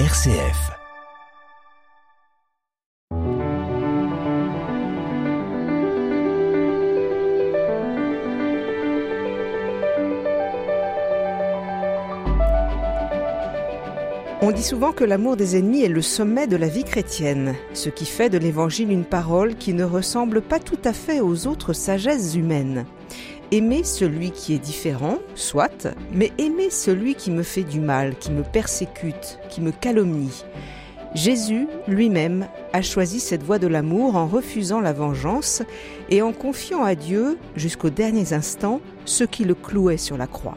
RCF. On dit souvent que l'amour des ennemis est le sommet de la vie chrétienne, ce qui fait de l'Évangile une parole qui ne ressemble pas tout à fait aux autres sagesses humaines. Aimer celui qui est différent, soit, mais aimer celui qui me fait du mal, qui me persécute, qui me calomnie. Jésus lui-même a choisi cette voie de l'amour en refusant la vengeance et en confiant à Dieu, jusqu'aux derniers instants, ce qui le clouait sur la croix.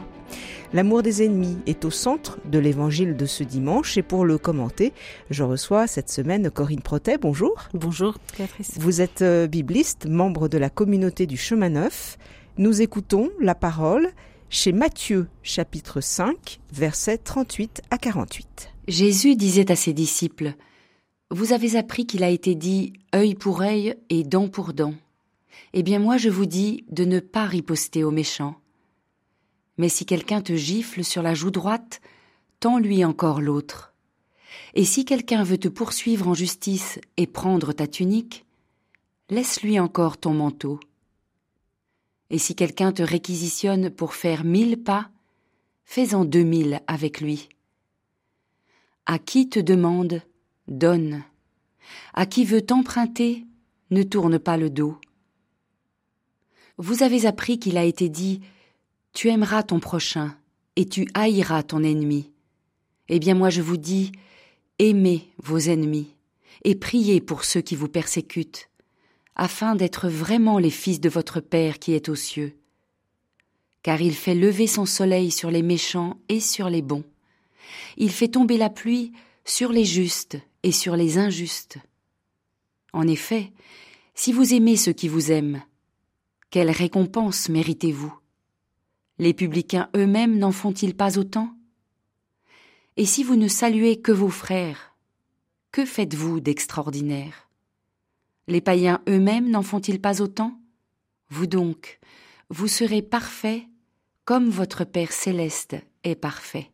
L'amour des ennemis est au centre de l'évangile de ce dimanche et pour le commenter, je reçois cette semaine Corinne Protet. Bonjour. Bonjour, Béatrice. Vous êtes euh, bibliste, membre de la communauté du Chemin Neuf. Nous écoutons la parole chez Matthieu chapitre 5 versets 38 à 48. Jésus disait à ses disciples Vous avez appris qu'il a été dit œil pour œil et dent pour dent. Eh bien moi je vous dis de ne pas riposter aux méchants. Mais si quelqu'un te gifle sur la joue droite, tends-lui encore l'autre. Et si quelqu'un veut te poursuivre en justice et prendre ta tunique, laisse-lui encore ton manteau. Et si quelqu'un te réquisitionne pour faire mille pas, fais-en deux mille avec lui. À qui te demande, donne. À qui veut t'emprunter, ne tourne pas le dos. Vous avez appris qu'il a été dit tu aimeras ton prochain et tu haïras ton ennemi. Eh bien moi je vous dis, aimez vos ennemis et priez pour ceux qui vous persécutent, afin d'être vraiment les fils de votre Père qui est aux cieux. Car il fait lever son soleil sur les méchants et sur les bons. Il fait tomber la pluie sur les justes et sur les injustes. En effet, si vous aimez ceux qui vous aiment, quelle récompense méritez-vous? Les publicains eux-mêmes n'en font-ils pas autant? Et si vous ne saluez que vos frères, que faites-vous d'extraordinaire? Les païens eux-mêmes n'en font-ils pas autant? Vous donc, vous serez parfaits comme votre Père céleste est parfait.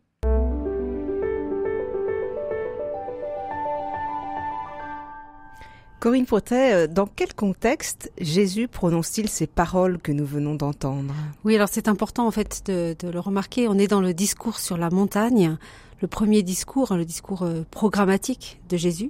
Corinne Potet, euh, dans quel contexte Jésus prononce-t-il ces paroles que nous venons d'entendre? Oui, alors c'est important en fait de, le remarquer. On est dans le discours sur la montagne, le premier discours, hein, le discours euh, programmatique de Jésus.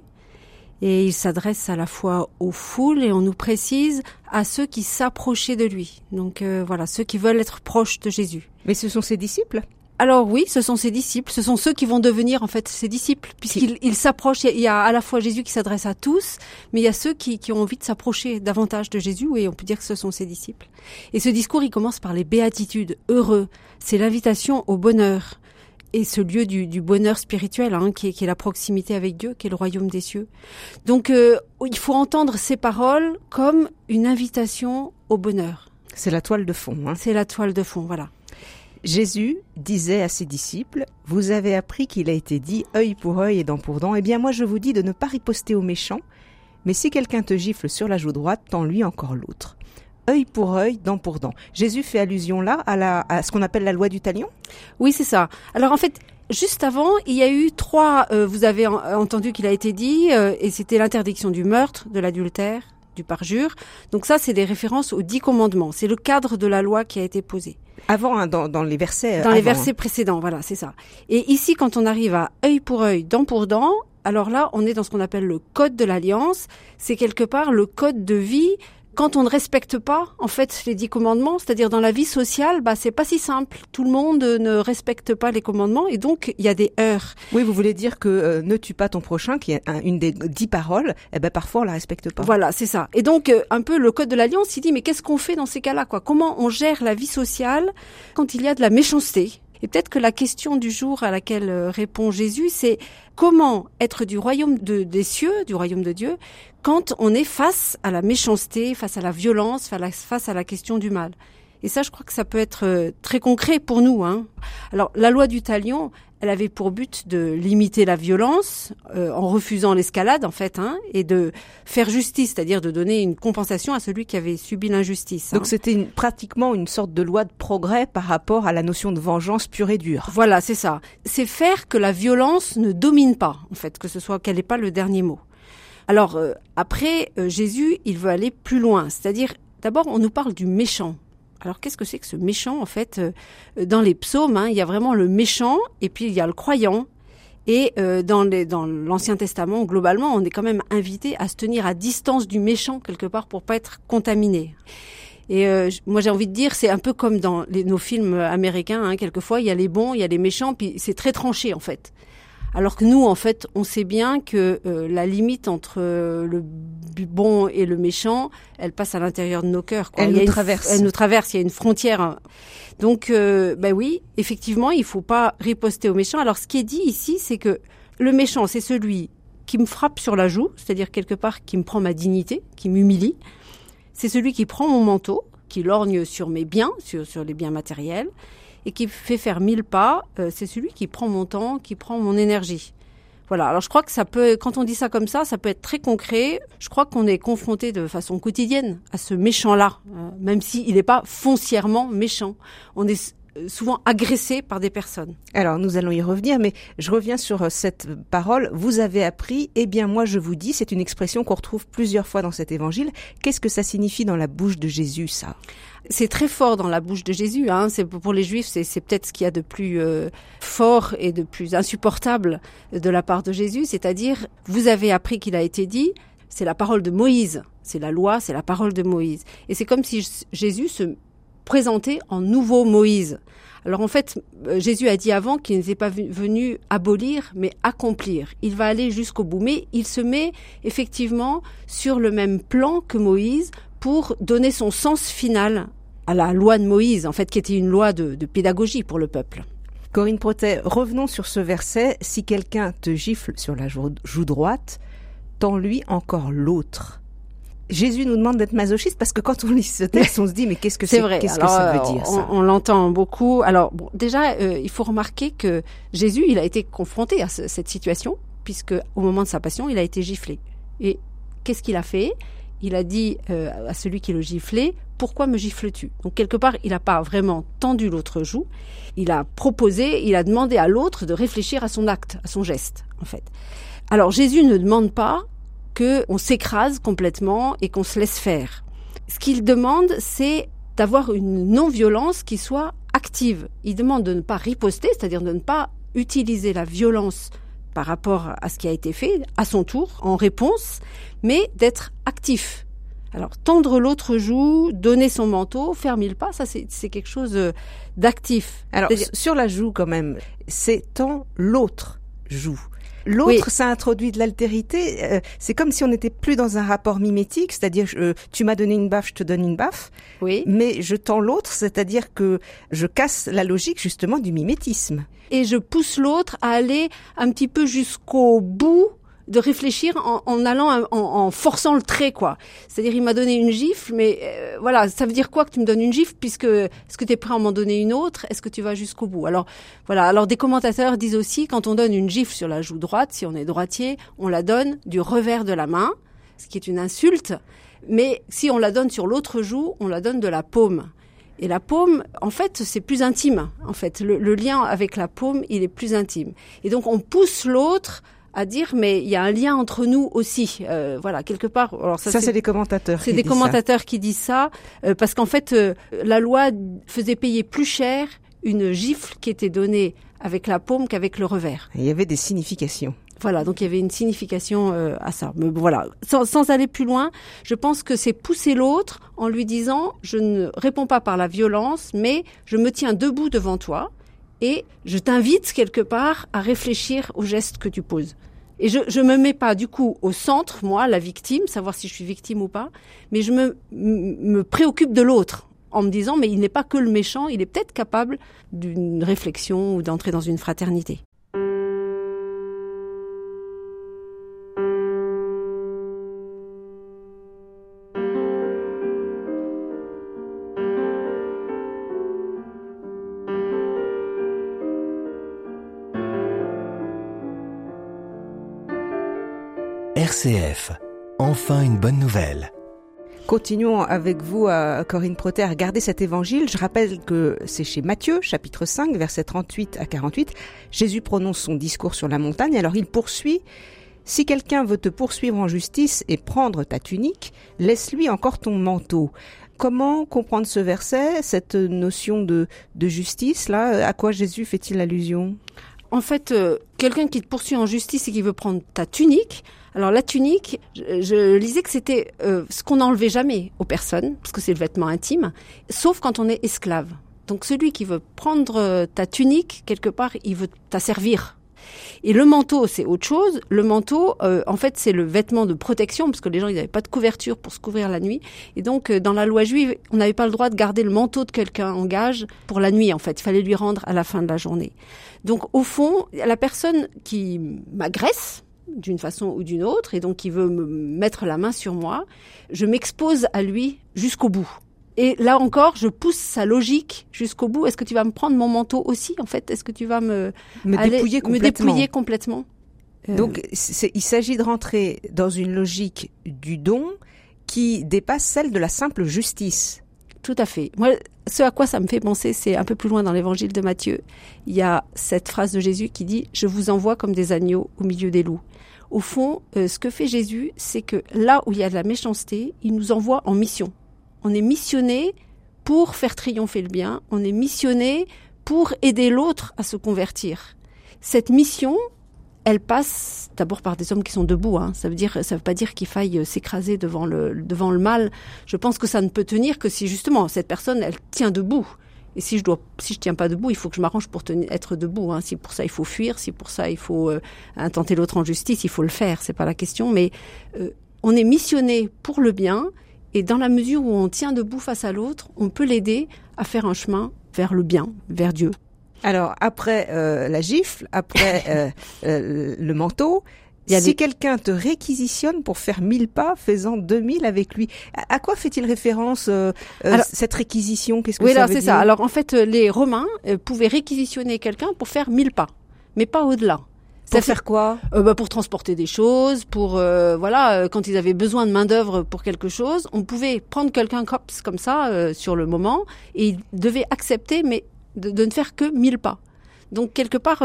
Et il s'adresse à la fois aux foules et on nous précise à ceux qui s'approchaient de lui. Donc euh, voilà, ceux qui veulent être proches de Jésus. Mais ce sont ses disciples? Alors oui, ce sont ses disciples, ce sont ceux qui vont devenir en fait ses disciples, puisqu'ils s'approchent. Il y a à la fois Jésus qui s'adresse à tous, mais il y a ceux qui, ont envie de s'approcher davantage de Jésus, et on peut dire que ce sont ses disciples. Et ce discours, il commence par les béatitudes, heureux. C'est l'invitation au bonheur et ce lieu du, bonheur spirituel, hein, qui, est, la proximité avec Dieu, qui est le royaume des cieux. Donc euh, il faut entendre ces paroles comme une invitation au bonheur. C'est la toile de fond. Hein. C'est la toile de fond, voilà. Jésus disait à ses disciples, Vous avez appris qu'il a été dit œil pour œil et dent pour dent, eh bien moi je vous dis de ne pas riposter aux méchants, mais si quelqu'un te gifle sur la joue droite, tends-lui encore l'autre. Œil pour œil, dent pour dent. Jésus fait allusion là à, la, à ce qu'on appelle la loi du talion Oui, c'est ça. Alors en fait, juste avant, il y a eu trois, euh, vous avez entendu qu'il a été dit, euh, et c'était l'interdiction du meurtre, de l'adultère, du parjure. Donc ça, c'est des références aux dix commandements. C'est le cadre de la loi qui a été posé. Avant, hein, dans, les versets. Dans les versets hein. précédents, voilà, c'est ça. Et ici, quand on arrive à œil pour œil, dent pour dent, alors là, on est dans ce qu'on appelle le code de l'alliance. C'est quelque part le code de vie quand on ne respecte pas en fait les dix commandements, c'est-à-dire dans la vie sociale, bah c'est pas si simple. Tout le monde ne respecte pas les commandements et donc il y a des heures. Oui, vous voulez dire que euh, ne tue pas ton prochain, qui est une des dix paroles, eh ben parfois on la respecte pas. Voilà, c'est ça. Et donc euh, un peu le code de l'alliance, il dit mais qu'est-ce qu'on fait dans ces cas-là quoi? Comment on gère la vie sociale quand il y a de la méchanceté? Et peut-être que la question du jour à laquelle euh, répond Jésus, c'est comment être du royaume des cieux, du royaume de Dieu, quand on est face à la méchanceté, face à la violence, face à la question du mal. Et ça, je crois que ça peut être euh, très concret pour nous. Hein. Alors, la loi du talion, elle avait pour but de limiter la violence euh, en refusant l'escalade, en fait, hein, et de faire justice, c'est-à-dire de donner une compensation à celui qui avait subi l'injustice. Donc, c'était pratiquement une sorte de loi de progrès par rapport à la notion de vengeance pure et dure. Voilà, c'est ça. C'est faire que la violence ne domine pas, en fait, que ce soit qu'elle n'ait pas le dernier mot. Alors euh, après, euh, Jésus, il veut aller plus loin, c'est-à-dire d'abord on nous parle du méchant. Alors qu'est-ce que c'est que ce méchant en fait euh, Dans les psaumes, hein, il y a vraiment le méchant et puis il y a le croyant. Et dans, dans l'Ancien Testament, globalement, on est quand même invité à se tenir à distance du méchant quelque part pour pas être contaminé. Et moi, j'ai envie de dire, c'est un peu comme dans nos films américains. Hein, quelquefois, il y a les bons, il y a les méchants, puis c'est très tranché en fait. Alors que nous, en fait, on sait bien que euh, la limite entre euh, le bon et le méchant, elle passe à l'intérieur de nos cœurs. Elle nous traverse. Elle nous traverse. Il y a une frontière. Donc, euh, ben oui, effectivement, il faut pas riposter au méchant. Alors, ce qui est dit ici, c'est que le méchant, c'est celui qui me frappe sur la joue, c'est-à-dire quelque part qui me prend ma dignité, qui m'humilie. C'est celui qui prend mon manteau, qui lorgne sur mes biens, sur, sur les biens matériels et qui fait faire mille pas, euh, c'est celui qui prend mon temps, qui prend mon énergie. Voilà. Alors je crois que ça peut, quand on dit ça comme ça, ça peut être très concret. Je crois qu'on est confronté de façon quotidienne à ce méchant-là, euh, même s'il n'est pas foncièrement méchant. On souvent agressé par des personnes. Alors nous allons y revenir, mais je reviens sur cette parole. Vous avez appris, eh bien moi je vous dis, c'est une expression qu'on retrouve plusieurs fois dans cet évangile. Qu'est-ce que ça signifie dans la bouche de Jésus, ça? C'est très fort dans la bouche de Jésus. Hein. C'est pour les Juifs, c'est peut-être ce qu'il y a de plus euh, fort et de plus insupportable de la part de Jésus. C'est-à-dire, vous avez appris qu'il a été dit, c'est la parole de Moïse, c'est la loi, c'est la parole de Moïse. Et c'est comme si Jésus se présentait en nouveau Moïse. Alors en fait, euh, Jésus a dit avant qu'il n'était pas venu abolir, mais accomplir. Il va aller jusqu'au bout, mais il se met effectivement sur le même plan que Moïse pour donner son sens final à la loi de Moïse, en fait, qui était une loi de, pédagogie pour le peuple. Corinne Protet, revenons sur ce verset. Si quelqu'un te gifle sur la joue, droite, tends-lui encore l'autre. Jésus nous demande d'être masochiste parce que quand on lit ce texte, on se dit mais qu'est-ce que c'est vrai Qu'est-ce que ça veut dire On, l'entend beaucoup. Alors bon, déjà, euh, il faut remarquer que Jésus, il a été confronté à cette situation puisque au moment de sa passion, il a été giflé. Et qu'est-ce qu'il a fait? Il a dit euh, à celui qui le giflait, pourquoi me gifles-tu? Donc quelque part, il n'a pas vraiment tendu l'autre joue, il a proposé, il a demandé à l'autre de réfléchir à son acte, à son geste, en fait. Alors Jésus ne demande pas qu'on s'écrase complètement et qu'on se laisse faire. Ce qu'il demande, c'est d'avoir une non-violence qui soit active. Il demande de ne pas riposter, c'est-à-dire de ne pas utiliser la violence par rapport à ce qui a été fait, à son tour, en réponse, mais d'être actif. Alors, tendre l'autre joue, donner son manteau, faire mille pas, ça c'est quelque chose euh, d'actif. Alors, sur la joue quand même, c'est tant l'autre joue. L'autre, ça introduit de l'altérité. Euh, c'est comme si on n'était plus dans un rapport mimétique, c'est-à-dire euh, tu m'as donné une baffe, je te donne une baffe. Oui. Mais je tends l'autre, c'est-à-dire que je casse la logique justement du mimétisme. Et je pousse l'autre à aller un petit peu jusqu'au bout de réfléchir en, allant en, forçant le trait quoi. C'est-à-dire il m'a donné une gifle, mais euh, voilà, ça veut dire quoi que tu me donnes une gifle puisque est-ce que tu es prêt à m'en donner une autre? Est-ce que tu vas jusqu'au bout? Alors voilà, alors des commentateurs disent aussi quand on donne une gifle sur la joue droite, si on est droitier, on la donne du revers de la main, ce qui est une insulte, mais si on la donne sur l'autre joue, on la donne de la paume. Et la paume, en fait, c'est plus intime. En fait, le, le, lien avec la paume, il est plus intime. Et donc, on pousse l'autre à dire, mais il y a un lien entre nous aussi. Euh, voilà, quelque part. Alors ça, c'est des commentateurs. C'est des commentateurs qui disent ça, euh, parce qu'en fait, euh, la loi faisait payer plus cher une gifle qui était donnée avec la paume qu'avec le revers. il y avait des significations. Voilà, donc il y avait une signification à ça. Mais voilà, sans, sans, aller plus loin, je pense que c'est pousser l'autre en lui disant je ne réponds pas par la violence, mais je me tiens debout devant toi et je t'invite quelque part à réfléchir aux gestes que tu poses. Et je ne me mets pas du coup au centre, moi, la victime, savoir si je suis victime ou pas, mais je me, me préoccupe de l'autre en me disant mais il n'est pas que le méchant, il est peut-être capable d'une réflexion ou d'entrer dans une fraternité. Enfin une bonne nouvelle. Continuons avec vous, euh, Corinne Proter, à garder cet évangile. Je rappelle que c'est chez Matthieu, chapitre 5, versets 38 à 48. Jésus prononce son discours sur la montagne, alors il poursuit. Si quelqu'un veut te poursuivre en justice et prendre ta tunique, laisse-lui encore ton manteau. Comment comprendre ce verset, cette notion de, de justice, là? À quoi Jésus fait-il allusion? En fait, euh, quelqu'un qui te poursuit en justice et qui veut prendre ta tunique, alors la tunique, je, lisais que c'était euh, ce qu'on n'enlevait jamais aux personnes, parce que c'est le vêtement intime, sauf quand on est esclave. Donc celui qui veut prendre euh, ta tunique, quelque part, il veut t'asservir. Et le manteau, c'est autre chose. Le manteau, euh, en fait, c'est le vêtement de protection, parce que les gens, ils n'avaient pas de couverture pour se couvrir la nuit. Et donc, euh, dans la loi juive, on n'avait pas le droit de garder le manteau de quelqu'un en gage pour la nuit, en fait. Il fallait lui rendre à la fin de la journée. Donc, au fond, la personne qui m'agresse, d'une façon ou d'une autre, et donc qui veut me mettre la main sur moi, je m'expose à lui jusqu'au bout. Et là encore, je pousse sa logique jusqu'au bout. Est-ce que tu vas me prendre mon manteau aussi, en fait? Est-ce que tu vas me, me aller- dépouiller me complètement dépouiller complètement? Donc, il s'agit de rentrer dans une logique du don qui dépasse celle de la simple justice. Tout à fait. Moi, ce à quoi ça me fait penser, c'est un peu plus loin dans l'évangile de Matthieu. Il y a cette phrase de Jésus qui dit Je vous envoie comme des agneaux au milieu des loups. Au fond, euh, ce que fait Jésus, c'est que là où il y a de la méchanceté, il nous envoie en mission. On est missionné pour faire triompher le bien, on est missionné pour aider l'autre à se convertir. Cette mission, elle passe d'abord par des hommes qui sont debout. Hein. Ça veut dire, ça veut pas dire qu'il faille euh, s'écraser devant le devant le mal. Je pense que ça ne peut tenir que si justement cette personne, elle tient debout. Et si je dois, si je tiens pas debout, il faut que je m'arrange pour être debout. Hein. Si pour ça il faut fuir, si pour ça il faut euh, intenter l'autre en justice, il faut le faire. C'est pas la question. Mais euh, on est missionné pour le bien. Et dans la mesure où on tient debout face à l'autre, on peut l'aider à faire un chemin vers le bien, vers Dieu. Alors, après euh, la gifle, après euh, euh, le manteau, Il y a si des- quelqu'un te réquisitionne pour faire 1000 pas, faisant 2000 avec lui, à, à quoi fait-il référence euh, Alors- cette réquisition? Qu'est-ce que Oui, ça veut c'est ça. Alors, en fait, les Romains euh, pouvaient réquisitionner quelqu'un pour faire 1000 pas, mais pas au-delà. Pour faire quoi Euh, bah, pour transporter des choses, pour euh, voilà, euh, quand ils avaient besoin de main d'œuvre pour quelque chose, on pouvait prendre quelqu'un cops comme ça euh, sur le moment et ils devaient accepter, mais de, de ne faire que 1000 pas. Donc quelque part,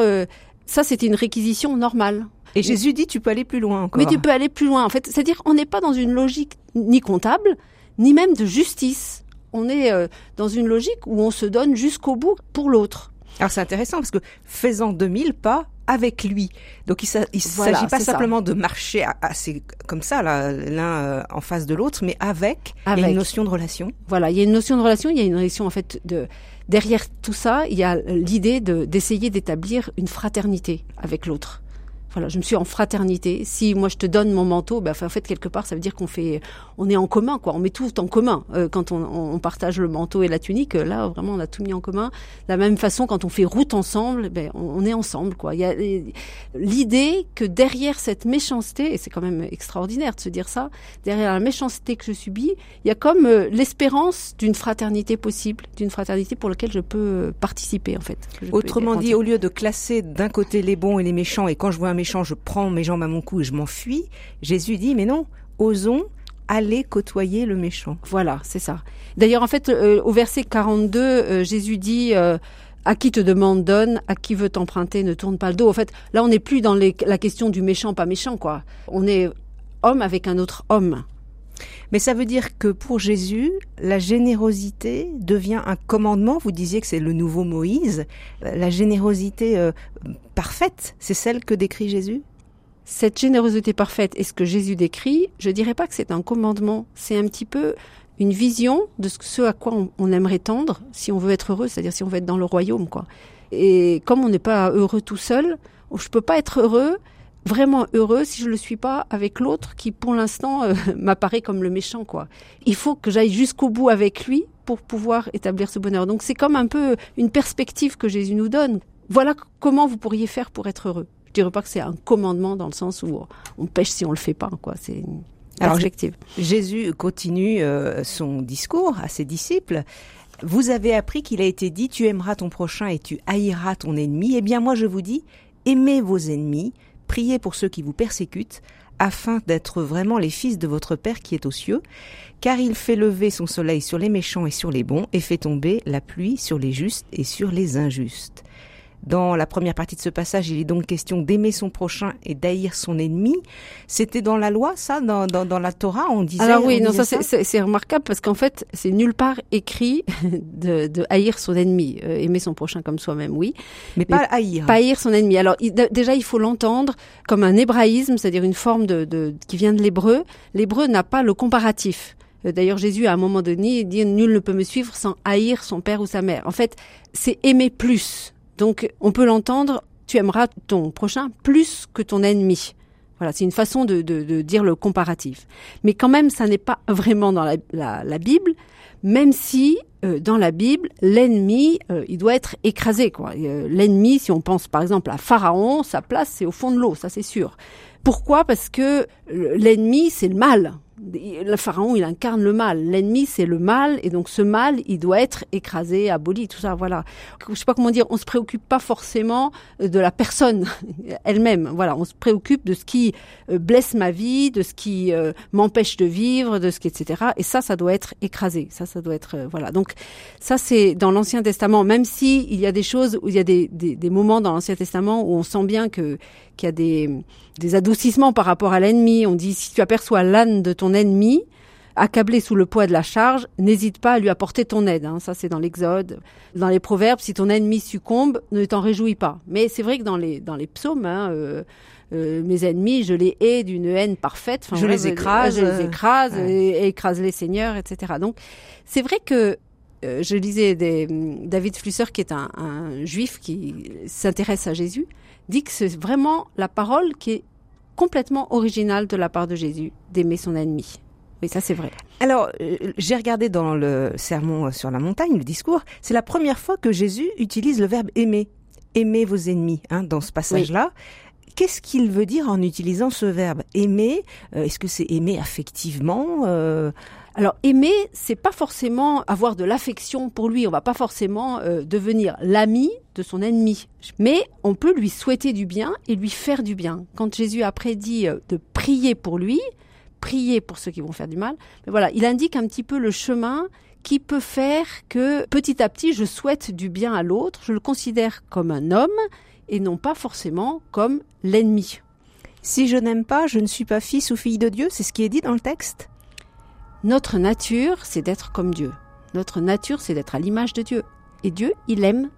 ça c'était une réquisition normale. Et Jésus dit, tu peux aller plus loin encore. Mais tu peux aller plus loin. En fait, c'est-à-dire on n'est pas dans une logique ni comptable, ni même de justice. On est dans une logique où on se donne jusqu'au bout pour l'autre. Alors c'est intéressant parce que faisant 2000 pas avec lui. Donc il ne Voilà, s'agit pas ça. simplement de marcher assez comme ça là, l'un euh, en face de l'autre, mais avec, il y a Avec. une notion de relation. Voilà, il y a une notion de relation, il y a une relation en fait de derrière tout ça, il y a l'idée de d'essayer d'établir une fraternité avec l'autre. Voilà, je me suis en fraternité. Si moi je te donne mon manteau, ben, en fait quelque part ça veut dire qu'on fait, on est en commun quoi. On met tout en commun Euh, quand on, on partage le manteau et la tunique. euh, Là vraiment on a tout mis en commun. De la même façon quand on fait route ensemble, ben on, on est ensemble quoi. Il y a euh, l'idée que derrière cette méchanceté, et c'est quand même extraordinaire de se dire ça, derrière la méchanceté que je subis, il y a comme euh, l'espérance d'une fraternité possible, d'une fraternité pour laquelle je peux participer en fait. Autrement dit, au lieu de classer d'un côté les bons et les méchants, et quand je vois un méchant, je prends mes jambes à mon cou et je m'enfuis, Jésus dit, mais non, osons aller côtoyer le méchant. Voilà, c'est ça. D'ailleurs, en fait, euh, au verset 42, euh, Jésus dit euh, À qui te demande, donne, à qui veut t'emprunter, ne tourne pas le dos. En fait, là, on n'est plus dans la question du méchant, pas méchant, quoi. On est homme avec un autre homme. Mais ça veut dire que pour Jésus, la générosité devient un commandement. Vous disiez que c'est le nouveau Moïse. La générosité euh, parfaite, c'est celle que décrit Jésus? Cette générosité parfaite est ce que Jésus décrit. Je dirais pas que c'est un commandement. C'est un petit peu une vision de ce, à quoi on, aimerait tendre si on veut être heureux, c'est-à-dire si on veut être dans le royaume, quoi. Et comme on n'est pas heureux tout seul, je peux pas être heureux, vraiment heureux, si je le suis pas avec l'autre qui, pour l'instant, euh, m'apparaît comme le méchant, quoi. Il faut que j'aille jusqu'au bout avec lui pour pouvoir établir ce bonheur. Donc c'est comme un peu une perspective que Jésus nous donne. Voilà comment vous pourriez faire pour être heureux. Je dirais pas que c'est un commandement dans le sens où on pêche si on le fait pas, quoi. C'est une Alors, perspective. Jésus continue euh, son discours à ses disciples. Vous avez appris qu'il a été dit, tu aimeras ton prochain et tu haïras ton ennemi. Eh bien, moi, je vous dis, aimez vos ennemis, priez pour ceux qui vous persécutent, afin d'être vraiment les fils de votre Père qui est aux cieux, car il fait lever son soleil sur les méchants et sur les bons, et fait tomber la pluie sur les justes et sur les injustes. Dans la première partie de ce passage, il est donc question d'aimer son prochain et d'haïr son ennemi. C'était dans la loi, ça, dans, dans, la Torah, on disait. Alors oui, non, ça, c'est remarquable parce qu'en fait, c'est nulle part écrit de, de haïr son ennemi, euh, aimer son prochain comme soi-même, oui, mais, pas haïr. Pas haïr son ennemi. Alors déjà, il faut l'entendre comme un hébraïsme, c'est-à-dire une forme de, de qui vient de l'hébreu. L'hébreu n'a pas le comparatif. Euh, d'ailleurs, Jésus, à un moment donné, dit Nul ne peut me suivre sans haïr son père ou sa mère. En fait, c'est aimer plus. Donc on peut l'entendre, tu aimeras ton prochain plus que ton ennemi. Voilà, c'est une façon de, dire le comparatif. Mais quand même, ça n'est pas vraiment dans la, Bible, même si euh, dans la Bible, l'ennemi, euh, il doit être écrasé. Euh, l'ennemi, si on pense par exemple à Pharaon, sa place c'est au fond de l'eau, ça c'est sûr. Pourquoi? Parce que l'ennemi, c'est le mal le pharaon, il incarne le mal. L'ennemi, c'est le mal, et donc ce mal, il doit être écrasé, aboli, tout ça. Voilà. Je sais pas comment dire. On se préoccupe pas forcément de la personne elle-même. Voilà. On se préoccupe de ce qui euh, blesse ma vie, de ce qui euh, m'empêche de vivre, de ce qui, etc. Et ça, ça doit être écrasé. Ça, ça doit être euh, voilà. Donc ça, c'est dans l'Ancien Testament. Même si il y a des choses où il y a des, des, des moments dans l'Ancien Testament où on sent bien que qu'il y a des, des adoucissements par rapport à l'ennemi. On dit si tu aperçois l'âne de ton ennemi, accablé sous le poids de la charge, n'hésite pas à lui apporter ton aide. Hein. Ça, c'est dans l'Exode. Dans les Proverbes, si ton ennemi succombe, ne t'en réjouis pas. Mais c'est vrai que dans les, dans les psaumes, hein, euh, euh, mes ennemis, je les hais d'une haine parfaite. je, les écrase, je les écrase, et, écrase les seigneurs, etc. Donc, c'est vrai que euh, je lisais des, David Flusser, qui est un, un juif qui s'intéresse à Jésus, dit que c'est vraiment la parole qui est complètement originale de la part de Jésus, d'aimer son ennemi. Oui, ça c'est vrai. Alors, euh, j'ai regardé dans le sermon sur la montagne, le discours, c'est la première fois que Jésus utilise le verbe aimer. Aimer vos ennemis, hein, dans ce passage-là. Qu'est-ce qu'il veut dire en utilisant ce verbe aimer? Euh, Est-ce que c'est aimer affectivement? Euh, alors aimer, c'est pas forcément avoir de l'affection pour lui. On va pas forcément euh, devenir l'ami de son ennemi, mais on peut lui souhaiter du bien et lui faire du bien. Quand Jésus a prédit euh, de prier pour lui, prier pour ceux qui vont faire du mal, mais voilà, il indique un petit peu le chemin qui peut faire que petit à petit je souhaite du bien à l'autre, je le considère comme un homme et non pas forcément comme l'ennemi. Si je n'aime pas, je ne suis pas fils ou fille de Dieu, c'est ce qui est dit dans le texte? Notre nature, c'est d'être comme Dieu. Notre nature, c'est d'être à l'image de Dieu. Et Dieu, il aime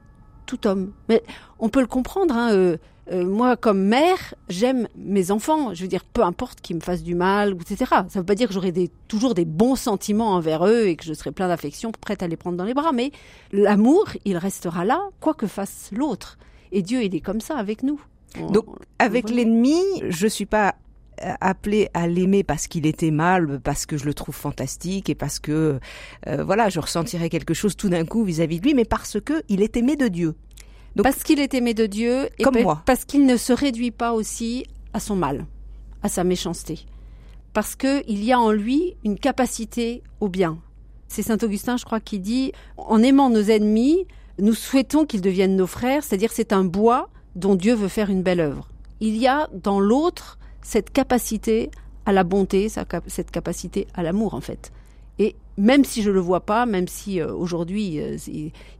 tout homme. Mais on peut le comprendre. Hein, euh, euh, moi, comme mère, j'aime mes enfants. Je veux dire, peu importe qu'ils me fassent du mal, etc. Ça ne veut pas dire que j'aurai toujours des bons sentiments envers eux et que je serai plein d'affection, prête à les prendre dans les bras. Mais l'amour, il restera là, quoi que fasse l'autre. Et Dieu, il est comme ça avec nous. Donc, avec l'ennemi, je suis pas appelé à l'aimer parce qu'il était mal, parce que je le trouve fantastique et parce que euh, voilà, je ressentirais quelque chose tout d'un coup vis-à-vis de lui, mais parce que il est aimé de Dieu. Donc, parce qu'il est aimé de Dieu et comme moi. parce qu'il ne se réduit pas aussi à son mal, à sa méchanceté. Parce que il y a en lui une capacité au bien. C'est Saint Augustin, je crois, qui dit en aimant nos ennemis, nous souhaitons qu'ils deviennent nos frères, c'est-à-dire c'est un bois dont Dieu veut faire une belle œuvre. Il y a dans l'autre cette capacité à la bonté, cette capacité à l'amour en fait. Et même si je le vois pas, même si euh, aujourd'hui euh,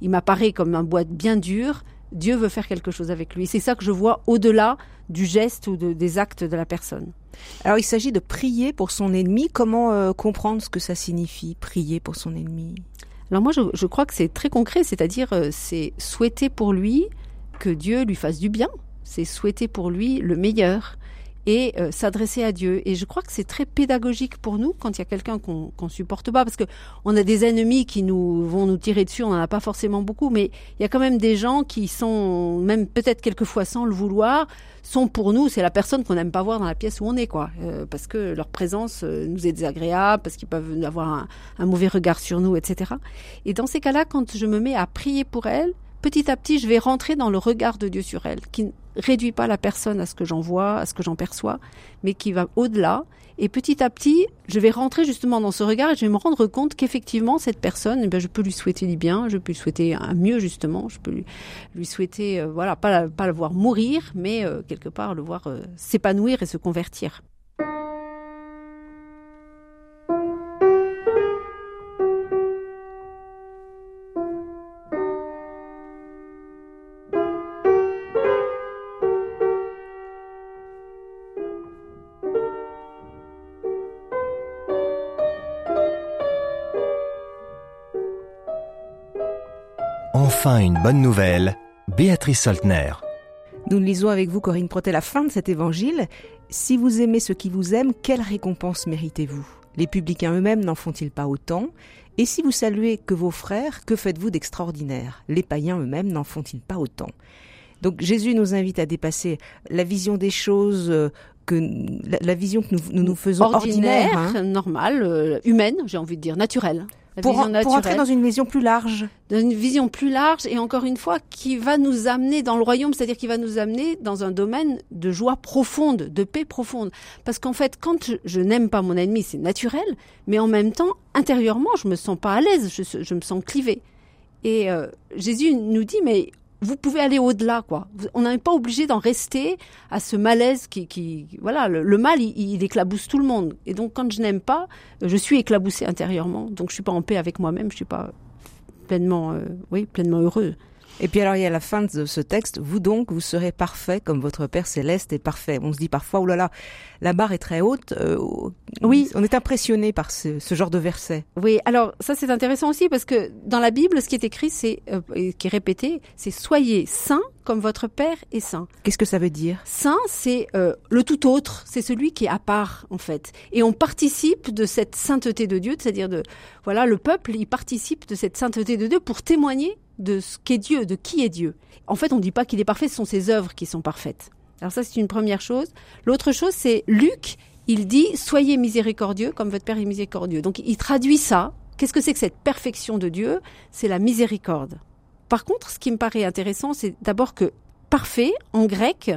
il, m'apparaît comme un bois bien dur, Dieu veut faire quelque chose avec lui. C'est ça que je vois au-delà du geste ou des actes de la personne. Alors il s'agit de prier pour son ennemi. Comment euh, comprendre ce que ça signifie, prier pour son ennemi? Alors moi je, je crois que c'est très concret, c'est-à-dire c'est souhaiter pour lui que Dieu lui fasse du bien, c'est souhaiter pour lui le meilleur et euh, s'adresser à Dieu. Et je crois que c'est très pédagogique pour nous quand il y a quelqu'un qu'on qu'on supporte pas, parce que on a des ennemis qui nous vont nous tirer dessus. On n'en a pas forcément beaucoup, mais il y a quand même des gens qui sont, même peut-être quelquefois sans le vouloir, sont pour nous, c'est la personne qu'on n'aime pas voir dans la pièce où on est, quoi, euh, parce que leur présence euh, nous est désagréable, parce qu'ils peuvent avoir un, un mauvais regard sur nous, etc. Et dans ces cas-là, quand je me mets à prier pour elle, petit à petit, je vais rentrer dans le regard de Dieu sur elle, qui réduit pas la personne à ce que j'en vois, à ce que j'en perçois, mais qui va au-delà. Et petit à petit, je vais rentrer justement dans ce regard et je vais me rendre compte qu'effectivement, cette personne, eh bien, je peux lui souhaiter du bien, je peux lui souhaiter un mieux justement, je peux lui, souhaiter, euh, voilà, pas, pas le voir mourir, mais euh, quelque part le voir euh, s'épanouir et se convertir. Enfin une bonne nouvelle, Béatrice Soltner. Nous lisons avec vous, Corinne Protet, la fin de cet évangile. Si vous aimez ceux qui vous aiment, quelle récompense méritez-vous? Les publicains eux-mêmes n'en font-ils pas autant? Et si vous saluez que vos frères, que faites-vous d'extraordinaire? Les païens eux-mêmes n'en font-ils pas autant? Donc Jésus nous invite à dépasser la vision des choses euh, que la, vision que nous nous, faisons ordinaire, hein. normale, euh, humaine, j'ai envie de dire, naturelle pour, entrer dans une vision plus large. Dans une vision plus large et encore une fois qui va nous amener dans le royaume, c'est-à-dire qui va nous amener dans un domaine de joie profonde, de paix profonde. Parce qu'en fait, quand je, n'aime pas mon ennemi, c'est naturel, mais en même temps, intérieurement, je me sens pas à l'aise, je, me sens clivé. Et euh, Jésus nous dit, mais vous pouvez aller au-delà, quoi. On n'est pas obligé d'en rester à ce malaise qui, qui voilà, le, mal, il, éclabousse tout le monde. Et donc, quand je n'aime pas, je suis éclaboussé intérieurement. Donc, je suis pas en paix avec moi-même. Je suis pas pleinement, euh, oui, pleinement heureux. Et puis alors il y a la fin de ce texte, vous donc, vous serez parfait comme votre Père céleste est parfait. On se dit parfois, oh là là, la barre est très haute. Euh, oui. On est impressionné par ce, genre de verset. Oui, alors ça c'est intéressant aussi parce que dans la Bible, ce qui est écrit, c'est euh, qui est répété, c'est soyez saints comme votre Père est saint. Qu'est-ce que ça veut dire? Saint, c'est euh, le tout autre, c'est celui qui est à part en fait. Et on participe de cette sainteté de Dieu, c'est-à-dire de voilà, le peuple, il participe de cette sainteté de Dieu pour témoigner de ce qu'est Dieu, de qui est Dieu. En fait, on ne dit pas qu'il est parfait, ce sont ses œuvres qui sont parfaites. Alors ça, c'est une première chose. L'autre chose, c'est Luc, il dit, soyez miséricordieux comme votre Père est miséricordieux. Donc il traduit ça. Qu'est-ce que c'est que cette perfection de Dieu? C'est la miséricorde. Par contre, ce qui me paraît intéressant, c'est d'abord que parfait, en grec,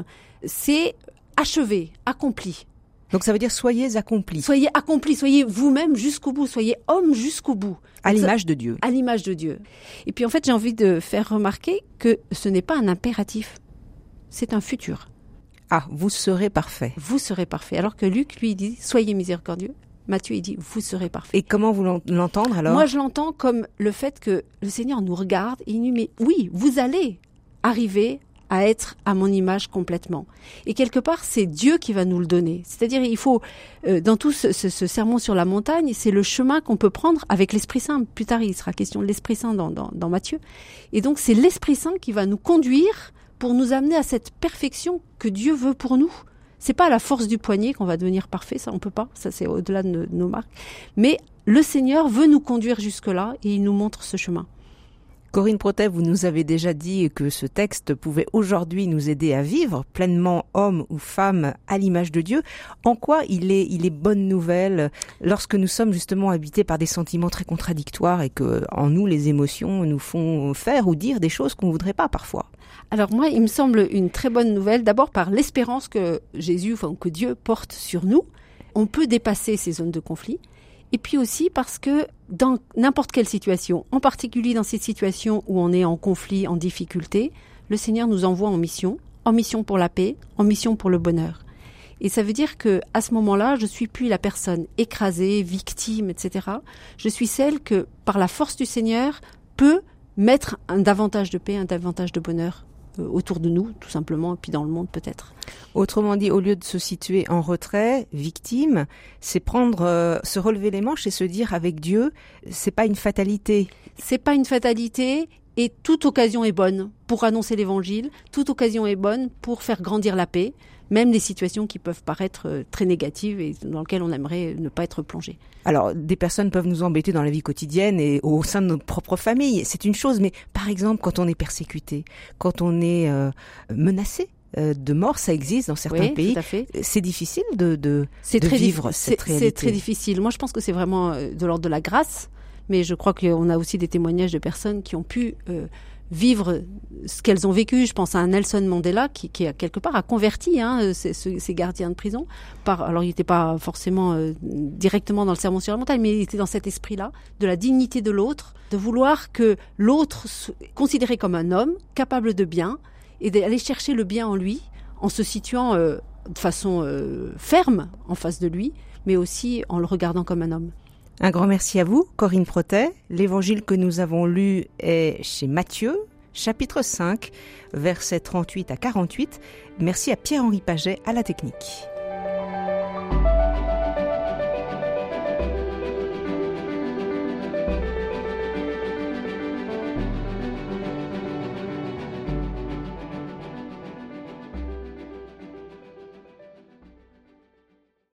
c'est achevé, accompli. Donc ça veut dire soyez accomplis. Soyez accomplis, soyez vous-même jusqu'au bout, soyez homme jusqu'au bout. À l'image de Dieu. À l'image de Dieu. Et puis en fait, j'ai envie de faire remarquer que ce n'est pas un impératif, c'est un futur. Ah, vous serez parfait. Vous serez parfait. Alors que Luc, lui, dit soyez miséricordieux. Matthieu, il dit vous serez parfait. Et comment vous l'entendre alors? Moi, je l'entends comme le fait que le Seigneur nous regarde et il nous dit mais oui, vous allez arriver à être à mon image complètement. Et quelque part, c'est Dieu qui va nous le donner. C'est-à-dire, il faut, euh, dans tout ce, sermon sur la montagne, c'est le chemin qu'on peut prendre avec l'Esprit Saint. Plus tard, il sera question de l'Esprit Saint dans, dans, Matthieu. Et donc, c'est l'Esprit Saint qui va nous conduire pour nous amener à cette perfection que Dieu veut pour nous. C'est pas à la force du poignet qu'on va devenir parfait, ça on peut pas, ça c'est au-delà de nos marques. Mais le Seigneur veut nous conduire jusque-là et il nous montre ce chemin. Corinne Protet, vous nous avez déjà dit que ce texte pouvait aujourd'hui nous aider à vivre pleinement homme ou femme à l'image de Dieu. En quoi il est, il est bonne nouvelle lorsque nous sommes justement habités par des sentiments très contradictoires et que en nous les émotions nous font faire ou dire des choses qu'on voudrait pas parfois? Alors moi, il me semble une très bonne nouvelle d'abord par l'espérance que Jésus, enfin que Dieu porte sur nous. On peut dépasser ces zones de conflit et puis aussi parce que dans n'importe quelle situation, en particulier dans ces situations où on est en conflit, en difficulté, le Seigneur nous envoie en mission, en mission pour la paix, en mission pour le bonheur. Et ça veut dire que à ce moment-là, je suis plus la personne écrasée, victime, etc. Je suis celle que, par la force du Seigneur, peut mettre un davantage de paix, un davantage de bonheur autour de nous, tout simplement, et puis dans le monde peut-être. Autrement dit, au lieu de se situer en retrait, victime, c'est prendre, euh, se relever les manches et se dire avec Dieu, c'est pas une fatalité. C'est pas une fatalité, et toute occasion est bonne pour annoncer l'évangile, toute occasion est bonne pour faire grandir la paix, même les situations qui peuvent paraître euh, très négatives et dans lesquelles on aimerait ne pas être plongé. Alors, des personnes peuvent nous embêter dans la vie quotidienne et au sein de notre propre famille, c'est une chose, mais par exemple, quand on est persécuté, quand on est euh, menacé, euh, de mort, ça existe dans certains pays. C'est difficile de, de, de vivre cette réalité. C'est très difficile. Moi, je pense que c'est vraiment de l'ordre de la grâce, mais je crois qu'on a aussi des témoignages de personnes qui ont pu vivre ce qu'elles ont vécu. Je pense à Nelson Mandela qui, qui a quelque part a converti hein, ces, gardiens de prison. Par, alors il n'était pas forcément euh, directement dans le sermon sur la montagne, mais il était dans cet esprit-là de la dignité de l'autre, de vouloir que l'autre considéré comme un homme capable de bien et d'aller chercher le bien en lui en se situant euh, de façon euh, ferme en face de lui, mais aussi en le regardant comme un homme. Un grand merci à vous, Corinne Protet. L'évangile que nous avons lu est chez Matthieu, chapitre 5, versets 38 à 48. Merci à Pierre-Henri Paget à la technique.